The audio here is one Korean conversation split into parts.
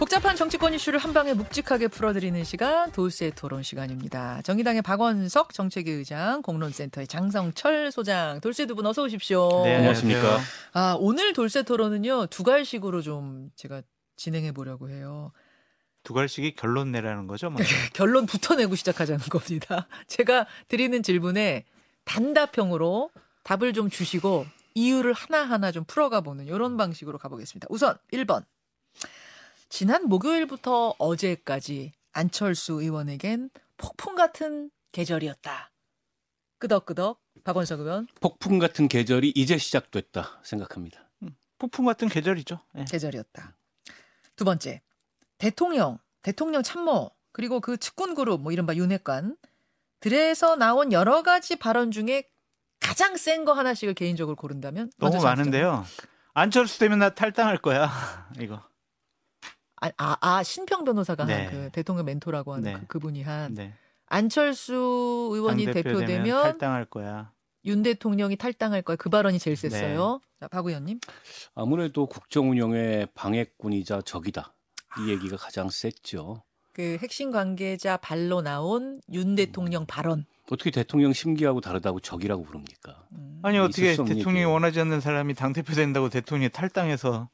복잡한 정치권 이슈를 한 방에 묵직하게 풀어드리는 시간 도스의 토론 시간입니다. 정의당의 박원석 정책위 의장, 공론센터의 장성철 소장, 돌쇠 두 분 어서 오십시오. 네, 안녕하십니까. 아 오늘 돌쇠 토론은요 두 갈식으로 좀 제가 진행해 보려고 해요. 두 갈씩이 결론 내라는 거죠. 뭐. 결론부터 내고 시작하자는 겁니다. 제가 드리는 질문에 단답형으로 답을 좀 주시고 이유를 하나하나 좀 풀어가 보는 이런 방식으로 가보겠습니다. 우선 1번. 지난 목요일부터 어제까지 안철수 의원에겐 폭풍 같은 계절이었다. 끄덕끄덕 박원석 의원 폭풍 같은 계절이 이제 시작됐다 생각합니다. 폭풍 같은 계절이죠. 예. 계절이었다. 두 번째. 대통령, 대통령 참모, 그리고 그 측군 그룹 뭐 이른바 윤핵관 들에서 나온 여러 가지 발언 중에 가장 센 거 하나씩을 개인적으로 고른다면 너무 많은데요. 안철수 되면 나 탈당할 거야. 이거. 아, 아, 아, 신평 변호사가 네. 한그 대통령 멘토라고 하는 네. 그, 그분이 한 네. 안철수 의원이 되면 대표되면 탈당할 거야. 윤 대통령이 탈당할 거야. 그 발언이 제일 셌어요. 자, 박 의원님. 아무래도 국정 운영의 방해꾼이자 적이다. 이 얘기가 가장 셌죠. 그 핵심 관계자 발로 나온 윤 대통령 발언. 어떻게 대통령 심기하고 다르다고 적이라고 부릅니까? 음. 아니 어떻게 대통령이 얘기예요. 원하지 않는 사람이 당 대표 된다고 대통령이 탈당해서 어,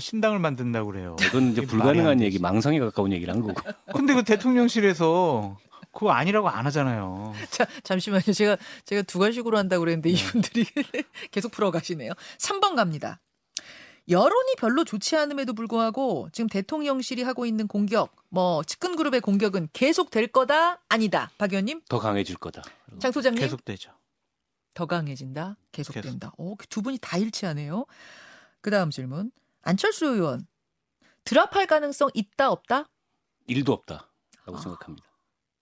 신당을 만든다고 그래요. 이건 이제 불가능한. 얘기, 망상에 가까운 얘기를 한 거고. 근데 그 대통령실에서 그거 아니라고 안 하잖아요. 자, 잠시만요. 제가 제가 두 가지식으로 한다고 그랬는데 네. 이분들이 계속 풀어 가시네요. 3번 갑니다. 여론이 별로 좋지 않음에도 불구하고 지금 대통령실이 하고 있는 공격, 뭐 측근 그룹의 공격은 계속 될 거다, 아니다. 박 의원님, 더 강해질 거다. 장 소장님, 계속되죠. 더 강해진다, 계속된다. 오, 두 분이 다 일치하네요. 그 다음 질문. 안철수 의원, 드랍할 가능성 있다, 없다? 일도 없다라고 아. 생각합니다.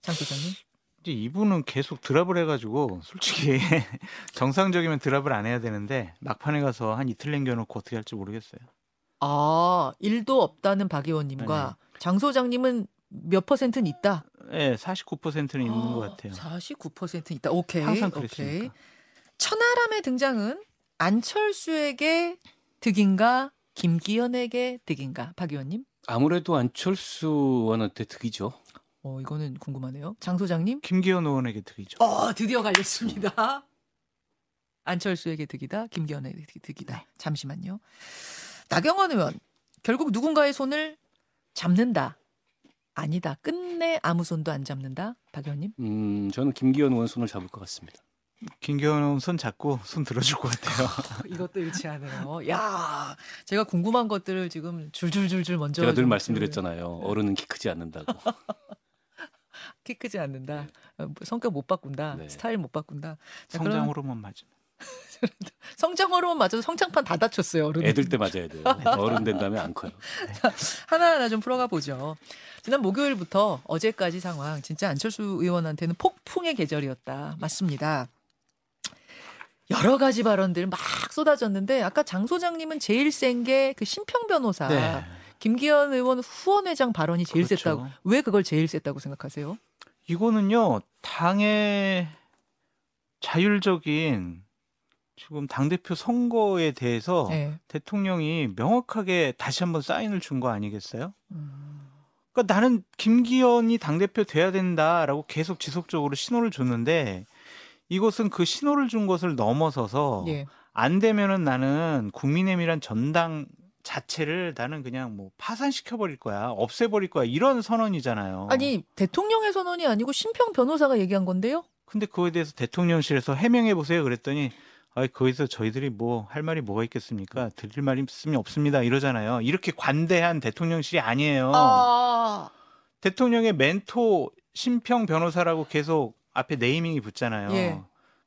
장 소장님. 이제 이분은 계속 드랍을 해가지고 솔직히 정상적이면 드랍을 안 해야 되는데 막판에 가서 한 이틀 남겨놓고 어떻게 할지 모르겠어요. 아, 일도 없다는 박 의원님과 장 소장님은 몇 퍼센트는 있다? 예, 49%는 있는 것 같아요. 49%는 있다. 오케이. 항상 오케이. 그랬으니까. 천하람의 등장은 안철수에게 득인가 김기현에게 득인가? 박 의원님? 아무래도 안철수 의원한테 득이죠. 어, 이거는 궁금하네요. 장 소장님? 김기현 의원에게 드리죠. 어, 드디어 갈렸습니다. 안철수에게 득이다. 김기현에게 득- 득이다. 잠시만요. 나경원 의원. 결국 누군가의 손을 잡는다. 아니다. 끝내 아무 손도 안 잡는다. 박 의원님? 음, 저는 김기현 의원 손을 잡을 것 같습니다. 의원 손 잡고 손 들어줄 것 같아요. 이것도 일치하네요. 야, 제가 궁금한 것들을 지금 줄줄줄줄 먼저 제가 늘좀 말씀드렸잖아요. 어른은 키 크지 않는다고. 키 크지 않는다. 어, 뭐 성격 못 바꾼다. 네. 스타일 못 바꾼다. 자, 성장 호르몬 맞으면. 성장 호르몬 맞아서 성장판 다 다쳤어요. 어른. 애들 때 맞아야 돼요. 어른 된 다음에 안 커요. 하나하나 좀 풀어가 보죠. 지난 목요일부터 어제까지 상황 진짜 안철수 의원한테는 폭풍의 계절이었다. 맞습니다. 여러 가지 발언들 막 쏟아졌는데 아까 장 소장님은 제일 센 게 그 심평 변호사 네. 김기현 의원 후원회장 발언이 제일 그렇죠. 셌다고 왜 그걸 제일 셌다고 생각하세요? 이거는요 당의 자율적인 지금 당 대표 선거에 대해서 네. 대통령이 명확하게 다시 한번 사인을 준 거 아니겠어요? 음, 그러니까 나는 김기현이 당 대표 돼야 된다라고 계속 지속적으로 신호를 줬는데 이것은 그 신호를 준 것을 넘어서서 예. 안 되면은 나는 국민의힘이란 전당 자체를 나는 그냥 뭐 파산시켜 버릴 거야, 없애 버릴 거야 이런 선언이잖아요. 아니 대통령의 선언이 아니고 심평 변호사가 얘기한 건데요. 근데 그거에 대해서 대통령실에서 해명해 보세요 그랬더니 아 거기서 저희들이 뭐 할 말이 뭐가 있겠습니까? 드릴 말이 있으면 없습니다 이러잖아요. 이렇게 관대한 대통령실이 아니에요. 아, 대통령의 멘토 심평 변호사라고 계속 앞에 네이밍이 붙잖아요. 예.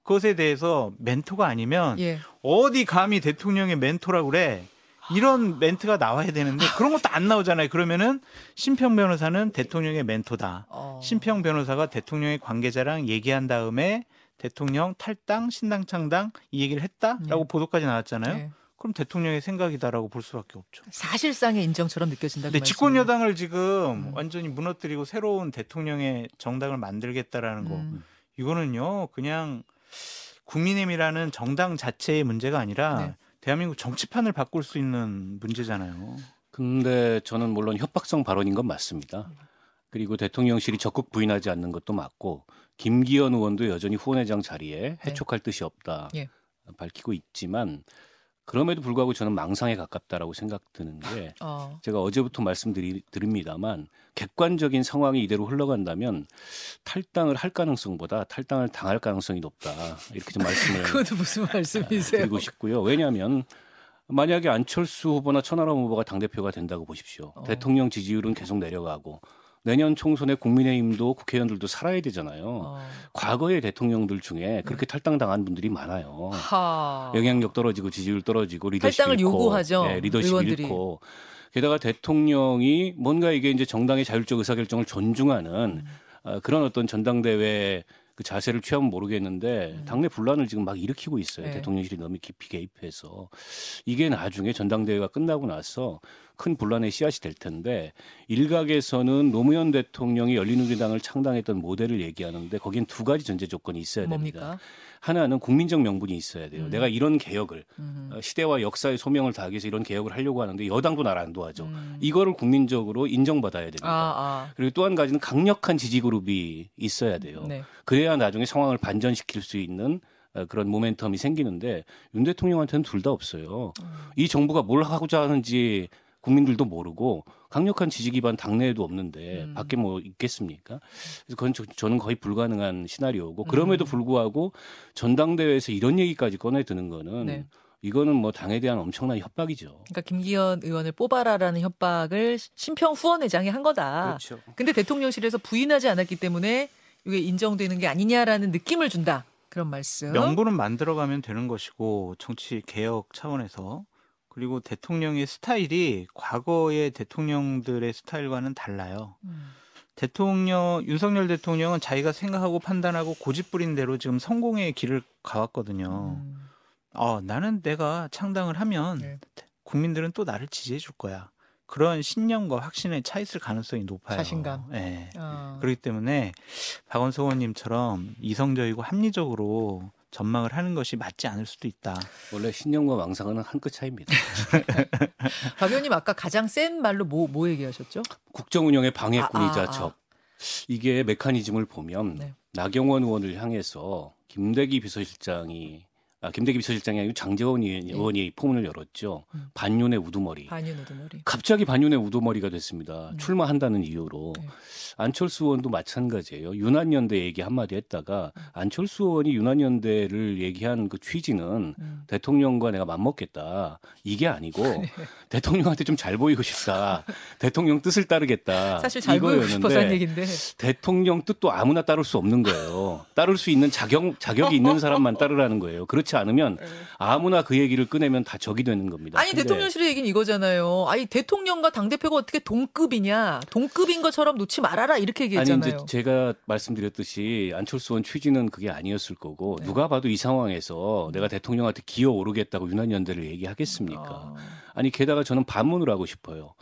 그것에 대해서 멘토가 아니면 예. 어디 감히 대통령의 멘토라고 그래? 이런 멘트가 나와야 되는데 그런 것도 안 나오잖아요. 그러면은 심평 변호사는 대통령의 멘토다. 어. 심평 변호사가 대통령의 관계자랑 얘기한 다음에 대통령 탈당, 신당 창당 이 얘기를 했다라고 네. 보도까지 나왔잖아요. 예. 그럼 대통령의 생각이다라고 볼 수밖에 없죠. 사실상의 인정처럼 느껴진다. 그 근데. 집권 여당을 지금 음. 완전히 무너뜨리고 새로운 대통령의 정당을 만들겠다라는 거 음. 이거는요 그냥 국민의힘이라는 정당 자체의 문제가 아니라 네. 대한민국 정치판을 바꿀 수 있는 문제잖아요. 근데 저는 물론 협박성 발언인 건 맞습니다. 그리고 대통령실이 적극 부인하지 않는 것도 맞고 김기현 의원도 여전히 후원회장 자리에 해촉할 뜻이 없다 예. 밝히고 있지만 그럼에도 불구하고 저는 망상에 가깝다라고 생각드는 게 어. 제가 어제부터 말씀드립니다만 객관적인 상황이 이대로 흘러간다면 탈당을 할 가능성보다 탈당을 당할 가능성이 높다 이렇게 좀 말씀을 그것도 무슨 말씀이세요? 드리고 싶고요. 왜냐하면 만약에 안철수 후보나 천하람 후보가 당 대표가 된다고 보십시오. 어. 대통령 지지율은 계속 내려가고 내년 총선에 국민의힘도 국회의원들도 살아야 되잖아요. 어. 과거의 대통령들 중에 네. 그렇게 탈당 당한 분들이 많아요. 하. 영향력 떨어지고 지지율 떨어지고 리더십 탈당을 잃고, 요구하죠, 네, 리더십 의원들이. 잃고 게다가 대통령이 뭔가 이게 이제 정당의 자율적 의사결정을 존중하는 음. 어, 그런 어떤 전당대회 그 자세를 취하면 모르겠는데 음. 당내 분란을 지금 막 일으키고 있어요. 네. 대통령실이 너무 깊이 개입해서 이게 나중에 전당대회가 끝나고 나서 큰 분란의 씨앗이 될 텐데 일각에서는 노무현 대통령이 열린우리당을 창당했던 모델을 얘기하는데 거기엔 두 가지 전제 조건이 있어야 됩니다. 뭡니까? 하나는 국민적 명분이 있어야 돼요. 음. 내가 이런 개혁을 음. 어, 시대와 역사의 소명을 다하기 위해서 이런 개혁을 하려고 하는데 여당도 나를 안 도와줘. 음. 이거를 국민적으로 인정받아야 됩니다. 아, 아. 그리고 또 한 가지는 강력한 지지 그룹이 있어야 돼요. 네. 그래야 나중에 상황을 반전시킬 수 있는 어, 그런 모멘텀이 생기는데 윤 대통령한테는 둘 다 없어요. 음. 이 정부가 뭘 하고자 하는지 국민들도 모르고 강력한 지지 기반 당내에도 없는데 음. 밖에 뭐 있겠습니까? 그래서 그건 저, 저는 거의 불가능한 시나리오고 그럼에도 음. 불구하고 전당대회에서 이런 얘기까지 꺼내 드는 거는 네. 이거는 뭐 당에 대한 엄청난 협박이죠. 그러니까 김기현 의원을 뽑아라라는 협박을 심평 후원회장이 한 거다. 그렇죠. 근데 대통령실에서 부인하지 않았기 때문에 이게 인정되는 게 아니냐라는 느낌을 준다. 그런 말씀. 명분은 만들어가면 되는 것이고 정치 개혁 차원에서 그리고 대통령의 스타일이 과거의 대통령들의 스타일과는 달라요. 음. 대통령 윤석열 대통령은 자기가 생각하고 판단하고 고집부린 대로 지금 성공의 길을 가왔거든요. 음. 어, 나는 내가 창당을 하면 네. 국민들은 또 나를 지지해 줄 거야. 그런 신념과 확신에 차 있을 가능성이 높아요. 자신감. 네. 어. 그렇기 때문에 박원석 의원님처럼 이성적이고 합리적으로 전망을 하는 것이 맞지 않을 수도 있다. 원래 신념과 망상은 한 끗 차이입니다. 박 의원님 아까 가장 센 말로 뭐, 뭐 얘기하셨죠? 국정 운영의 방해꾼이자 아, 아, 아. 적. 이게 메커니즘을 보면 네. 나경원 의원을 향해서 김대기 비서실장이 아, 김대기 비서실장이 아니고 장재원 의원- 예. 의원이 포문을 열었죠. 음. 반윤의 우두머리. 반윤 우두머리. 갑자기 반윤의 우두머리가 됐습니다. 음. 출마한다는 이유로. 네. 안철수 의원도 마찬가지예요. 유난연대 얘기 한마디 했다가 음. 안철수 의원이 유난연대를 얘기한 그 취지는 음. 대통령과 내가 맞먹겠다. 이게 아니고 대통령한테 좀 잘 보이고 싶다. 대통령 뜻을 따르겠다. 사실 잘 보이고 이거였는데 싶어서 한 얘기인데. 대통령 뜻도 아무나 따를 수 없는 거예요. 따를 수 있는 자격 자격이 있는 사람만 따르라는 거예요. 그렇지 않으면 아무나 그 얘기를 꺼내면 다 적이 되는 겁니다. 아니 근데 대통령실의 얘기는 이거잖아요. 아니 대통령과 당 대표가 어떻게 동급이냐? 동급인 것처럼 놓지 말아라 이렇게 아니 얘기했잖아요. 이제 제가 말씀드렸듯이 안철수 의원 취지는 그게 아니었을 거고 네. 누가 봐도 이 상황에서 내가 대통령한테 기어 오르겠다고 유난연대를 얘기하겠습니까? 아, 아니 게다가 저는 반문을 하고 싶어요.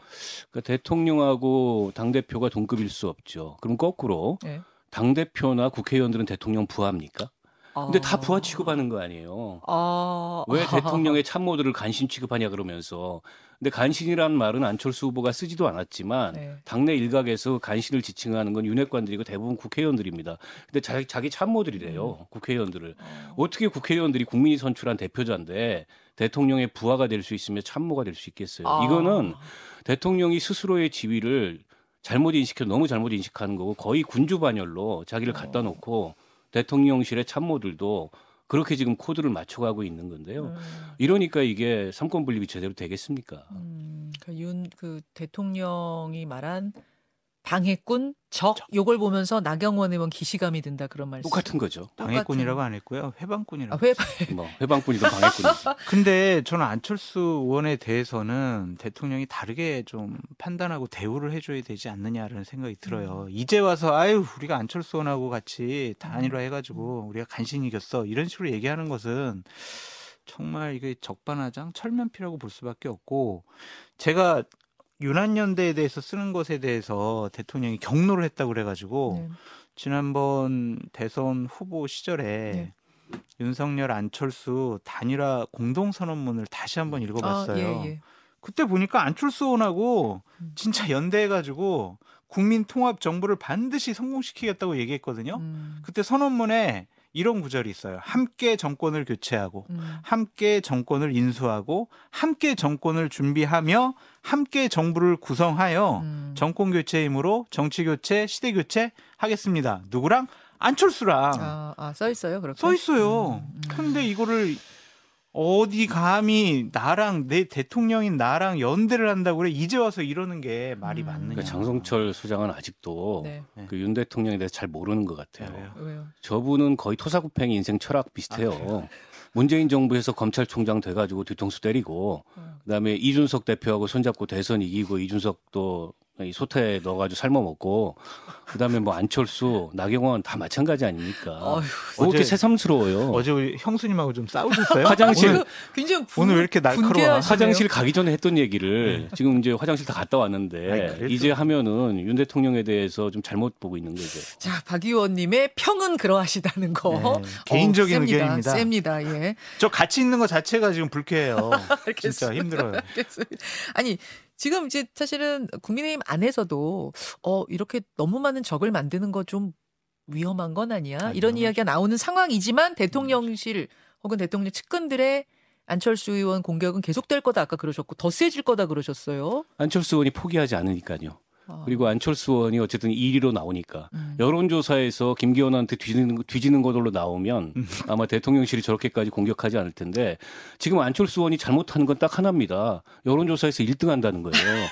그러니까 대통령하고 당 대표가 동급일 수 없죠. 그럼 거꾸로 네. 당 대표나 국회의원들은 대통령 부하입니까? 근데 아. 다 부하 취급하는 거 아니에요. 아, 왜 아. 대통령의 참모들을 간신 취급하냐 그러면서 근데 간신이라는 말은 안철수 후보가 쓰지도 않았지만 네. 당내 일각에서 간신을 지칭하는 건 윤핵관들이고 대부분 국회의원들입니다. 근데 자기, 자기 참모들이래요. 국회의원들을. 어. 어떻게 국회의원들이 국민이 선출한 대표자인데 대통령의 부하가 될 수 있으며 참모가 될 수 있겠어요. 아. 이거는 대통령이 스스로의 지위를 잘못 인식해 너무 잘못 인식하는 거고 거의 군주 반열로 자기를 갖다 놓고 대통령실의 참모들도 그렇게 지금 코드를 맞춰가고 있는 건데요. 음, 이러니까 이게 삼권 분립이 제대로 되겠습니까? 음, 윤그 대통령이 말한 방해꾼 적 요걸 보면서 나경원 의원 기시감이 든다 그런 말씀. 똑같은 거죠. 방해꾼이라고 안 했고요. 회방꾼이라고. 아, 회뭐 해방꾼이든 방해꾼이든. 근데 저는 안철수 의원에 대해서는 대통령이 다르게 좀 판단하고 대우를 해줘야 되지 않느냐라는 생각이 들어요. 이제 와서 아유 우리가 안철수 의원하고 같이 단일화 해가지고 우리가 간신히 이겼어 이런 식으로 얘기하는 것은 정말 이게 적반하장 철면피라고 볼 수밖에 없고 제가 유난 연대에 대해서 쓰는 것에 대해서 대통령이 경로를 했다고 그래가지고 네. 지난번 대선 후보 시절에 네. 윤석열 안철수 단일화 공동 선언문을 다시 한번 읽어봤어요. 아, 예, 예. 그때 보니까 안철수 의원하고 음. 진짜 연대해가지고 국민 통합 정부를 반드시 성공시키겠다고 얘기했거든요. 음. 그때 선언문에 이런 구절이 있어요. 함께 정권을 교체하고 음. 함께 정권을 인수하고 함께 정권을 준비하며 함께 정부를 구성하여 음. 정권 교체 힘으로 정치 교체, 시대 교체 하겠습니다. 누구랑? 안철수랑 아, 아, 써 있어요, 그렇게. 써 있어요. 음, 음. 근데 이거를 어디 감히 나랑 내 대통령인 나랑 연대를 한다고 그래 이제 와서 이러는 게 말이 음. 맞느냐? 그러니까 장성철 소장은 아직도 네. 그윤 대통령에 대해서 잘 모르는 것 같아요. 왜요? 왜요? 저분은 거의 토사구팽이 인생 철학 비슷해요. 아? 문재인 정부에서 검찰총장 돼가지고 뒤통수 때리고 어. 그다음에 이준석 대표하고 손잡고 대선 이기고 이준석도 이 소태에 넣어가지고 삶아 먹고 그다음에 뭐 안철수, 나경원 다 마찬가지 아닙니까? 어휴, 뭐 이렇게 어제- 새삼스러워요. 어제 우리 형수님하고 좀 싸우셨어요? 화장실 오늘, 굉장히 분, 오늘 왜 이렇게 날카로워? 화장실 가기 전에 했던 얘기를 지금 이제 화장실 다 갔다 아니, 왔는데 그래도- 이제 하면은 윤 대통령에 대해서 좀 잘못 보고 있는 거죠. 자, 박 의원님의 평은 그러하시다는 거. 네, 개인적인 어, 셉니다. 의견입니다. 셉니다. 예. 저 같이 있는 거 자체가 지금 불쾌해요. 진짜. 힘들어요. 알겠습니다. 아니 지금 이제 사실은 국민의힘 안에서도 어 이렇게 너무 많은 적을 만드는 거 좀 위험한 건 아니야 아, 이런. 이야기가 나오는 상황이지만 대통령실 혹은 대통령 측근들의 안철수 의원 공격은 계속될 거다 아까 그러셨고 더 세질 거다 그러셨어요. 안철수 의원이 포기하지 않으니까요. 아, 그리고 안철수 의원이 어쨌든 1위로 나오니까 음. 여론조사에서 김기현한테 뒤지는, 뒤지는 것으로 나오면 아마 대통령실이 저렇게까지 공격하지 않을 텐데 지금 안철수 의원이 잘못하는 건 딱 하나입니다. 여론조사에서 1등 한다는 거예요.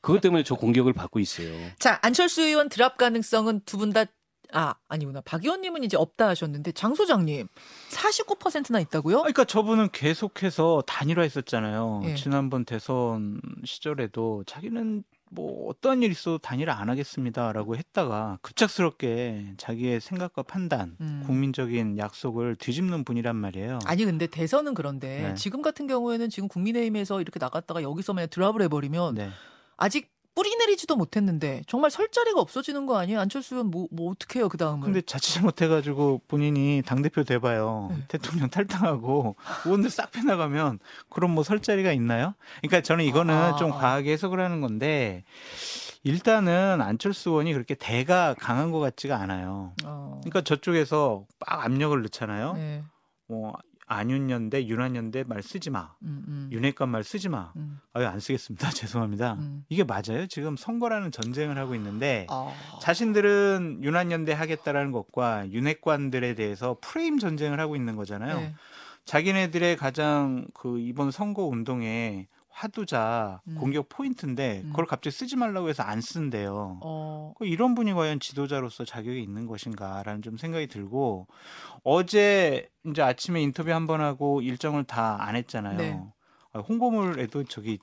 그것 때문에 저 공격을 받고 있어요. 자 안철수 의원 드랍 가능성은 두 분 다 아, 아니구나. 박 의원님은 이제 없다 하셨는데 장 소장님 49%나 있다고요? 그러니까 저분은 계속해서 단일화 했었잖아요. 예. 지난번 대선 시절에도 자기는 뭐 어떠한 일 있어도 단일화 안 하겠습니다라고 했다가 급작스럽게 자기의 생각과 판단, 음. 국민적인 약속을 뒤집는 분이란 말이에요. 아니 근데 대선은 그런데 네. 지금 같은 경우에는 지금 국민의힘에서 이렇게 나갔다가 여기서 만약 드랍을 해버리면 네. 아직 뿌리 내리지도 못했는데 정말 설 자리가 없어지는 거 아니에요? 안철수 의원 뭐, 뭐 어떻게 해요 그 다음을? 근데 자칫 잘못해가지고 본인이 당 대표 돼봐요. 네. 대통령 탈당하고 의원들 싹 빼나가면 그럼 뭐 설 자리가 있나요? 그러니까 저는 이거는 아, 좀 아. 과하게 해석을 하는 건데 일단은 안철수 의원이 그렇게 대가 강한 것 같지가 않아요. 어, 그러니까 저쪽에서 막 압력을 넣잖아요. 네. 뭐 안윤연대, 윤한연대 말 쓰지 마. 음, 음, 윤핵관 말 쓰지 마. 음, 아유 안 쓰겠습니다. 죄송합니다. 음. 이게 맞아요? 지금 선거라는 전쟁을 하고 있는데 아, 자신들은 윤한연대 하겠다라는 것과 윤핵관들에 대해서 프레임 전쟁을 하고 있는 거잖아요. 네. 자기네들의 가장 그 이번 선거 운동의 화두자 음. 공격 포인트인데 음. 그걸 갑자기 쓰지 말라고 해서 안 쓴대요. 어, 그 이런 분이 과연 지도자로서 자격이 있는 것인가라는 좀 생각이 들고 어제 이제 아침에 인터뷰 한 번 하고 일정을 다 안 했잖아요. 네. 아, 홍보물에도 저기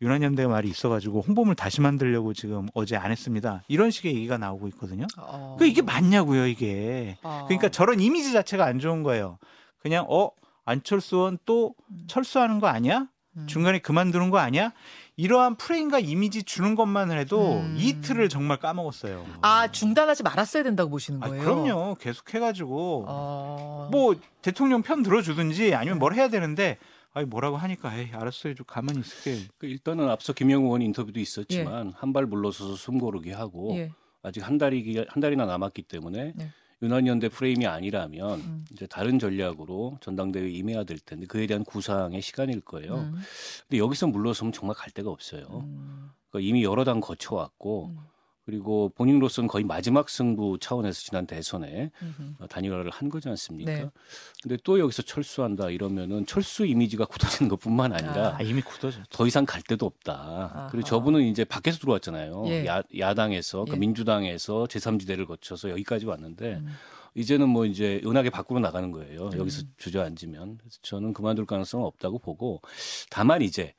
윤한연대 말이 있어가지고 홍보물 다시 만들려고 지금 어제 안 했습니다. 이런 식의 얘기가 나오고 있거든요. 어. 그 이게 맞냐고요, 이게. 아. 그러니까 저런 이미지 자체가 안 좋은 거예요. 그냥 어 안철수 의원 또 철수하는 거 아니야? 음. 중간에 그만두는 거 아니야? 이러한 프레임과 이미지 주는 것만 해도 음. 이틀을 정말 까먹었어요. 아 중단하지 말았어야 된다고 보시는 아, 거예요? 그럼요. 계속 해가지고 어. 뭐 대통령 편 들어주든지 아니면 뭘 해야 되는데 아니 뭐라고 하니까 에이 알았어요. 좀 가만히 있을게. 그 일단은 앞서 김영우 의원 인터뷰도 있었지만 한발 물러서서 숨 고르기 하고 예. 아직 한 달이 한 달이나 남았기 때문에 네. 윤한연대 프레임이 아니라면 음. 이제 다른 전략으로 전당대회에 임해야 될 텐데 그에 대한 구상의 시간일 거예요. 음. 근데 여기서 물러서면 정말 갈 데가 없어요. 음. 그러니까 이미 여러 당 거쳐왔고 음. 그리고 본인으로서는 거의 마지막 승부 차원에서 지난 대선에 음흠. 어, 단일화를 한 거지 않습니까? 네. 근데 또 여기서 철수한다 이러면은 철수 이미지가 굳어지는 것뿐만 아니라 아 이미 굳어졌죠. 더 이상 갈 데도 없다. 아하. 그리고 저분은 이제 밖에서 들어왔잖아요. 예. 야, 야당에서 그 예. 민주당에서 제3지대를 거쳐서 여기까지 왔는데 음. 이제는 뭐 이제 은하계 밖으로 나가는 거예요. 음. 여기서 주저앉으면 그래서 저는 그만둘 가능성은 없다고 보고 다만 이제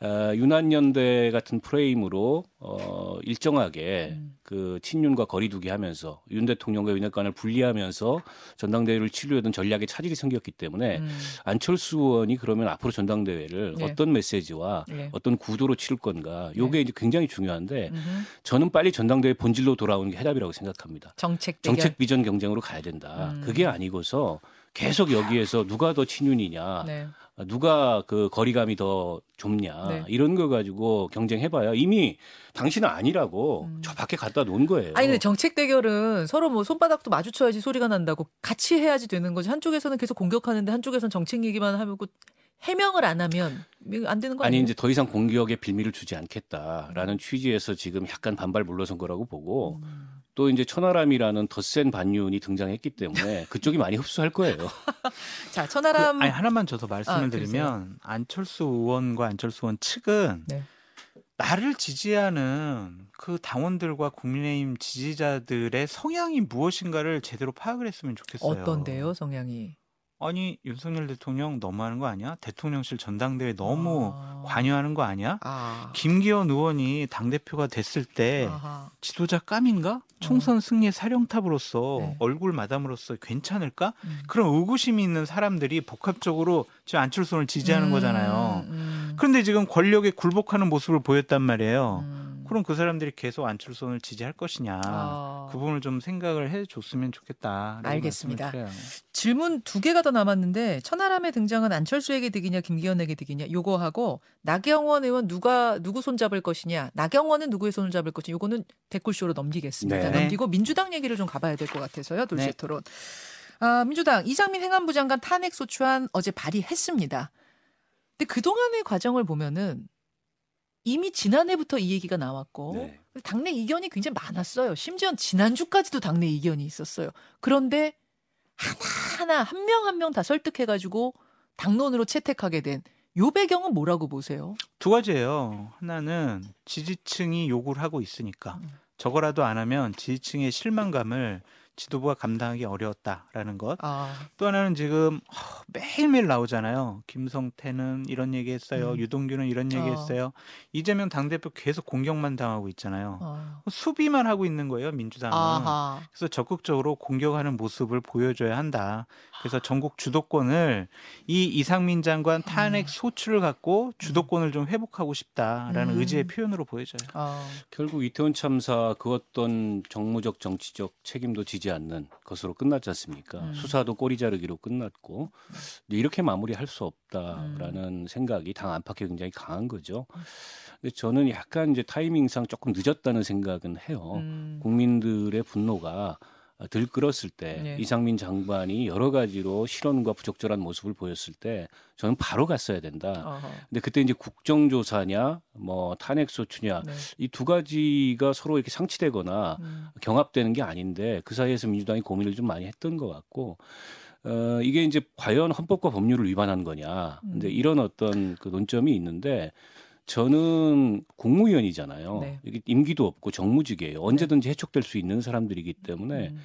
어, 윤한연대 같은 프레임으로 어, 일정하게 음. 그 친윤과 거리두기 하면서 윤 대통령과 윤핵관을 분리하면서 전당대회를 치르려던 전략에 차질이 생겼기 때문에 음. 안철수 의원이 그러면 앞으로 전당대회를 예. 어떤 메시지와 예. 어떤 구도로 치를 건가 요게 이제 굉장히 중요한데 음흠. 저는 빨리 전당대회 본질로 돌아오는 게 해답이라고 생각합니다. 정책 대결. 정책 비전 경쟁으로 가야 된다. 음. 그게 아니고서 계속 여기에서 누가 더 친윤이냐, 네. 누가 그 거리감이 더 좁냐 네. 이런 거 가지고 경쟁해봐야 이미 당신은 아니라고 음. 저 밖에 갖다 놓은 거예요. 아니 근데 정책 대결은 서로 뭐 손바닥도 마주쳐야지 소리가 난다고 같이 해야지 되는 거지. 한쪽에서는 계속 공격하는데 한쪽에서는 정책 얘기만 하고 해명을 안 하면 안 되는 거 아니 아니에요? 이제 더 이상 공격에 빌미를 주지 않겠다라는 취지에서 지금 약간 반발 물러선 거라고 보고 음. 또 이제 천하람이라는 더센 반윤이 등장했기 때문에 그쪽이 많이 흡수할 거예요. 자 그, 천하람 아니 하나만 저 더 말씀을 아, 드리면 안철수 의원과 안철수 의원 측은 네. 나를 지지하는 그 당원들과 국민의힘 지지자들의 성향이 무엇인가를 제대로 파악을 했으면 좋겠어요. 어떤데요 성향이? 아니 윤석열 대통령 너무하는 거 아니야? 대통령실 전당대회 너무 아. 관여하는 거 아니야? 아. 김기현 의원이 당 대표가 됐을 때 아하. 지도자 깜인가? 총선 승리의 사령탑으로서 네. 얼굴 마담으로서 괜찮을까? 음. 그런 의구심이 있는 사람들이 복합적으로 지금 안철수를 지지하는 음, 거잖아요. 음, 그런데 지금 권력에 굴복하는 모습을 보였단 말이에요. 음. 그럼 그 사람들이 계속 안철수를 지지할 것이냐? 아. 그 부분을 좀 생각을 해줬으면 좋겠다. 알겠습니다. 질문 두 개가 더 남았는데 천하람의 등장은 안철수에게 득이냐 김기현에게 득이냐 요거 하고 나경원 의원 누가 누구 손 잡을 것이냐 나경원은 누구의 손을 잡을 것이냐 요거는 댓글쇼로 넘기겠습니다. 네. 넘기고 민주당 얘기를 좀 가봐야 될 것 같아서요. 돌쇠 네. 토론. 아, 민주당 이상민 행안부 장관 탄핵 소추안 어제 발의했습니다. 근데 그 동안의 과정을 보면은 이미 지난해부터 이 얘기가 나왔고 네. 당내 이견이 굉장히 많았어요. 심지어 지난주까지도 당내 이견이 있었어요. 그런데 하나하나 한 명 한 명 다 설득해 가지고 당론으로 채택하게 된 요 배경은 뭐라고 보세요? 두 가지예요. 하나는 지지층이 요구를 하고 있으니까 음. 저거라도 안 하면 지지층의 실망감을 지도부가 감당하기 어려웠다라는 것. 아, 또 하나는 지금 어, 매일매일 나오잖아요. 김성태는 이런 얘기했어요. 음. 유동규는 이런 어. 얘기했어요. 이재명 당대표 계속 공격만 당하고 있잖아요. 어. 수비만 하고 있는 거예요. 민주당은. 아하. 그래서 적극적으로 공격하는 모습을 보여줘야 한다. 그래서 전국 주도권을 이 이상민 장관 탄핵 소추를 갖고 주도권을 좀 회복하고 싶다라는 음. 의지의 표현으로 보여져요. 아, 결국 이태원 참사 그 어떤 정무적 정치적 책임도 지지 않는 것으로 끝났지 않습니까? 음. 수사도 꼬리 자르기로 끝났고 이렇게 마무리할 수 없다라는 생각이 당 안팎에 굉장히 강한 거죠. 근데 저는 약간 이제 타이밍상 조금 늦었다는 생각은 해요. 음. 국민들의 분노가 들끓었을 때 네. 이상민 장관이 여러 가지로 실언과 부적절한 모습을 보였을 때 저는 바로 갔어야 된다. 아하. 근데 그때 이제 국정조사냐 뭐 탄핵소추냐 네. 이두 가지가 서로 이렇게 상치되거나 음. 경합되는 게 아닌데 그 사이에서 민주당이 고민을 좀 많이 했던 것 같고 어 이게 이제 과연 헌법과 법률을 위반한 거냐 음. 근데 이런 어떤 그 논점이 있는데 저는 국무위원이잖아요. 네. 임기도 없고 정무직이에요. 언제든지 해촉될 수 있는 사람들이기 때문에 음.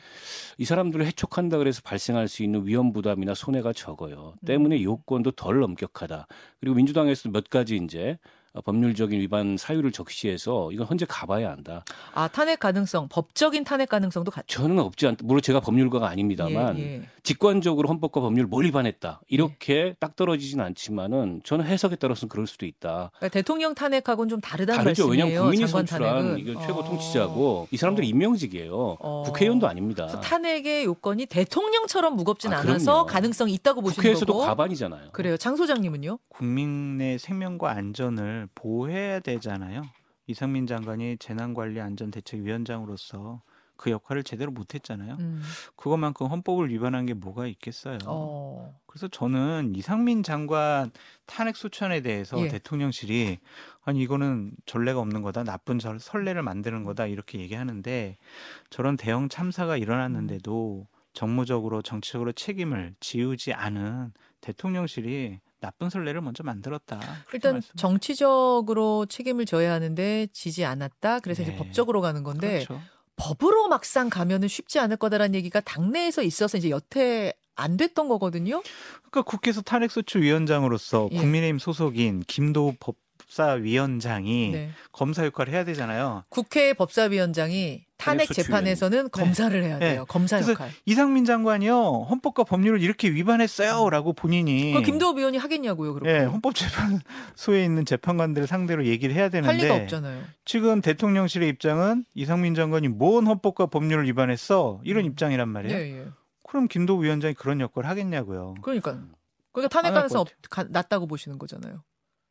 이 사람들을 해촉한다 그래서 발생할 수 있는 위험 부담이나 손해가 적어요. 음. 때문에 요건도 덜 엄격하다. 그리고 민주당에서 몇 가지 이제 법률적인 위반 사유를 적시해서 이건 헌재 가봐야 한다. 아 탄핵 가능성, 법적인 탄핵 가능성도 같죠. 저는 없지 않다. 물론 제가 법률가가 아닙니다만 예, 예. 직관적으로 헌법과 법률을 뭘 위반했다. 이렇게 딱 떨어지진 않지만은 저는 해석에 따라서는 그럴 수도 있다. 그러니까 대통령 탄핵하고는 좀 다르다는 다르죠. 말씀이에요. 왜냐하면 국민이 선출한 탄핵은. 이거 최고 어. 통치자고 이 사람들이 임명직이에요. 어. 국회의원도 아닙니다. 탄핵의 요건이 대통령처럼 무겁진 아, 않아서. 가능성이 있다고 보시는 국회에서도 거고. 과반이잖아요. 그래요. 장 소장님은요? 국민의 생명과 안전을 보호해야 되잖아요. 이상민 장관이 재난관리안전대책위원장으로서 그 역할을 제대로 못했잖아요. 음. 그것만큼 헌법을 위반한 게 뭐가 있겠어요. 어. 그래서 저는 이상민 장관 탄핵 소추안에 대해서 예. 대통령실이 아니 이거는 전례가 없는 거다 나쁜 설- 선례를 만드는 거다 이렇게 얘기하는데 저런 대형 참사가 일어났는데도 정무적으로 정치적으로 책임을 지우지 않은 대통령실이 나쁜 선례를 먼저 만들었다. 일단 말씀- 정치적으로 책임을 져야 하는데 지지 않았다. 그래서 이제 네. 법적으로 가는 건데 그렇죠. 법으로 막상 가면은 쉽지 않을 거다라는 얘기가 당내에서 있어서 이제 여태 안 됐던 거거든요. 그러니까 국회에서 탄핵소추위원장으로서 예. 국민의힘 소속인 김도우 법사위원장이 네. 검사 역할을 해야 되잖아요. 국회 법사위원장이 탄핵. 재판에서는 검사를 해야 돼요. 네. 검사 그래서 역할. 이상민 장관이요 헌법과 법률을 이렇게 위반했어요라고 본인이 김도우 의원이 하겠냐고요. 그렇게. 예, 헌법재판소에 있는 재판관들을 상대로 얘기를 해야 할 되는데 리가 없잖아요. 지금 대통령실의 입장은 이상민 장관이 뭔 헌법과 법률을 위반했어 이런 음. 입장이란 말이에요. 예, 예. 그럼 김도우 위원장이 그런 역할을 하겠냐고요. 그러니까 그러니까 탄핵 안할 가능성 없, 가, 낮다고 보시는 거잖아요.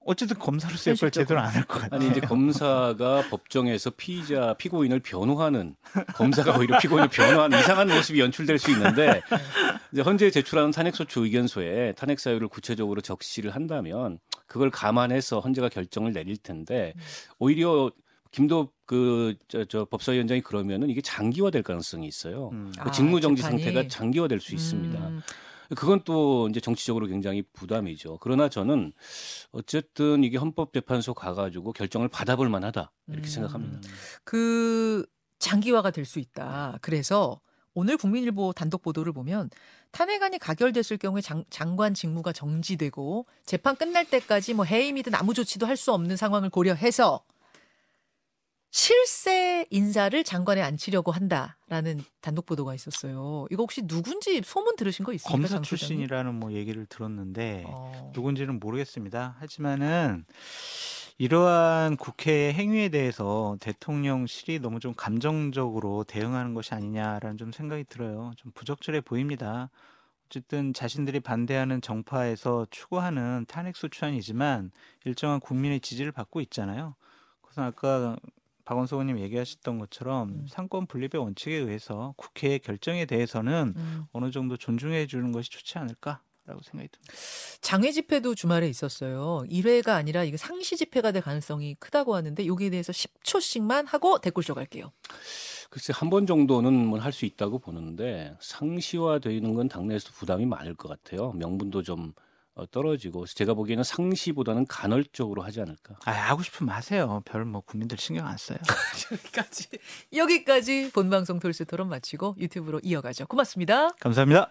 어쨌든 검사로서 역할. 제대로 안 할 것 같아요. 아니 이제 검사가 법정에서 피의자 피고인을 변호하는 검사가 오히려 피고인을 변호하는 이상한 모습이 연출될 수 있는데 이제 현재 제출하는 탄핵소추 의견서에 탄핵 사유를 구체적으로 적시를 한다면 그걸 감안해서 헌재가 결정을 내릴 텐데 오히려 김도 그저 저 법사위원장이 그러면은 이게 장기화될 가능성이 있어요. 음. 그 아, 직무정지 재판이. 상태가 장기화될 수 있습니다. 음, 그건 또 이제 정치적으로 굉장히 부담이죠. 그러나 저는 어쨌든 이게 헌법재판소 가가지고 결정을 받아볼 만하다 이렇게 음. 생각합니다. 그 장기화가 될 수 있다. 그래서 오늘 국민일보 단독 보도를 보면 탄핵안이 가결됐을 경우에 장, 장관 직무가 정지되고 재판 끝날 때까지 뭐 해임이든 아무 조치도 할 수 없는 상황을 고려해서 실세 인사를 장관에 앉히려고 한다라는 단독 보도가 있었어요. 이거 혹시 누군지 소문 들으신 거 있습니까? 검사? 출신이라는 뭐 얘기를 들었는데 어. 누군지는 모르겠습니다. 하지만은 이러한 국회 행위에 대해서 대통령실이 너무 좀 감정적으로 대응하는 것이 아니냐라는 좀 생각이 들어요. 좀 부적절해 보입니다. 어쨌든 자신들이 반대하는 정파에서 추구하는 탄핵 소추안이지만 일정한 국민의 지지를 받고 있잖아요. 그래서 아까 박원석 의원님 얘기하셨던 것처럼 음. 상권 분립의 원칙에 의해서 국회의 결정에 대해서는 음. 어느 정도 존중해 주는 것이 좋지 않을까 라고 생각이 듭니다. 장외 집회도 주말에 있었어요. 1회가 아니라 이거 상시 집회가 될 가능성이 크다고 하는데 여기에 대해서 10초씩만 하고 댓글쇼 갈게요. 글쎄 한 번 정도는 뭐 할 수 있다고 보는데 상시화 되는 건 당내에서 부담이 많을 것 같아요. 명분도 좀 어, 떨어지고 그래서 제가 보기에는 상시보다는 간헐적으로 하지 않을까. 아, 하고 싶으면 하세요. 별 뭐 국민들 신경 안 써요. 여기까지 여기까지 본 방송 돌스 토론 마치고 유튜브로 이어가죠. 고맙습니다. 감사합니다.